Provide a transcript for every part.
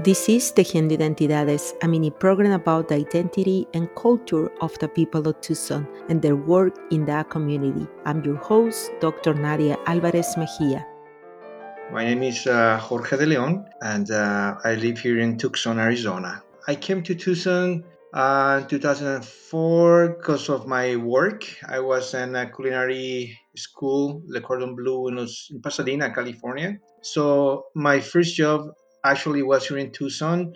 This is Tejiendo Identidades, a mini program about the identity and culture of the people of Tucson and their work in that community. I'm your host, Dr. Nadia Alvarez Mejia. My name is uh, Jorge de Leon, and uh, I live here in Tucson, Arizona. I came to Tucson uh, in 2004 because of my work. I was in a culinary school, Le Cordon Bleu, in, in Pasadena, California. So my first job actually was here in Tucson.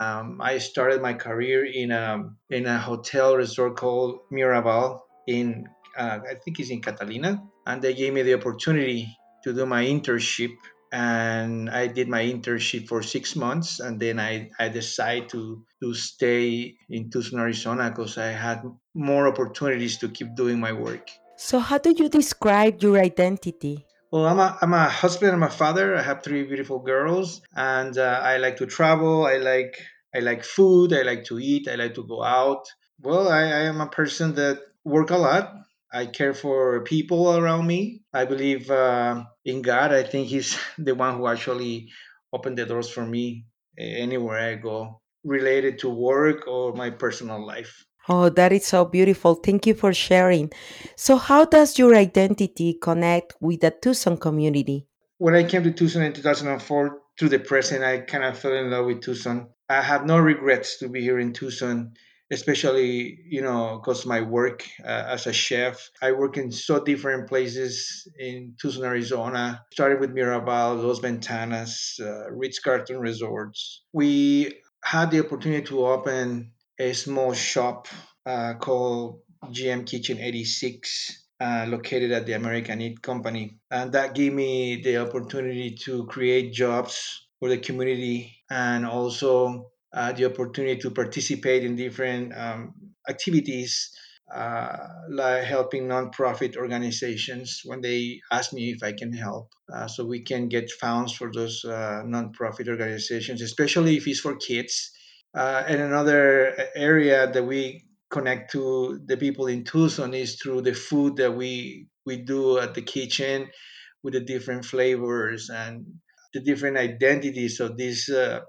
Um, I started my career in a in a hotel resort called Miraval in uh, I think it's in Catalina, and they gave me the opportunity to do my internship. And I did my internship for six months, and then I, I decided to to stay in Tucson, Arizona, because I had more opportunities to keep doing my work. So, how do you describe your identity? Well, I'm a, I'm a husband. I'm a father. I have three beautiful girls, and uh, I like to travel. I like I like food. I like to eat. I like to go out. Well, I, I am a person that work a lot. I care for people around me. I believe uh, in God. I think He's the one who actually opened the doors for me anywhere I go, related to work or my personal life. Oh, that is so beautiful. Thank you for sharing. So, how does your identity connect with the Tucson community? When I came to Tucson in 2004 to the present, I kind of fell in love with Tucson. I have no regrets to be here in Tucson, especially, you know, because my work uh, as a chef. I work in so different places in Tucson, Arizona, started with Miraval, Los Ventanas, uh, Ritz Carlton Resorts. We had the opportunity to open a small shop uh, called GM Kitchen 86. Uh, located at the American Eat Company. And that gave me the opportunity to create jobs for the community and also uh, the opportunity to participate in different um, activities uh, like helping nonprofit organizations when they ask me if I can help. Uh, so we can get funds for those uh, nonprofit organizations, especially if it's for kids. Uh, and another area that we connect to the people in Tucson is through the food that we we do at the kitchen with the different flavors and the different identities of these. Uh,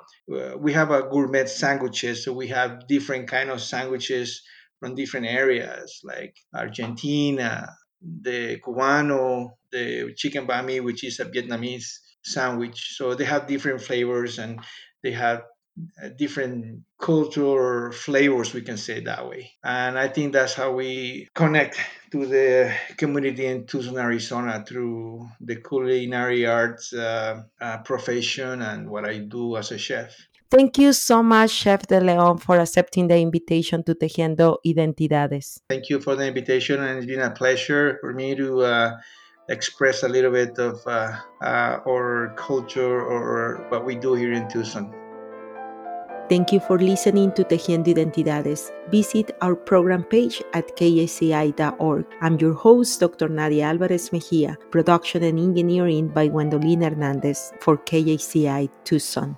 we have a gourmet sandwiches, so we have different kind of sandwiches from different areas like Argentina, the Cubano, the chicken banh mi, which is a Vietnamese sandwich. So they have different flavors and they have different cultural flavors, we can say that way. And I think that's how we connect to the community in Tucson, Arizona through the culinary arts uh, uh, profession and what I do as a chef. Thank you so much, Chef De Leon, for accepting the invitation to Tejiendo Identidades. Thank you for the invitation, and it's been a pleasure for me to uh, express a little bit of uh, uh, our culture or what we do here in Tucson. Thank you for listening to Tejiendo Identidades. Visit our program page at kxci.org. I'm your host, Dr. Nadia Alvarez Mejia, production and engineering by Gwendoline Hernandez for KXCI Tucson.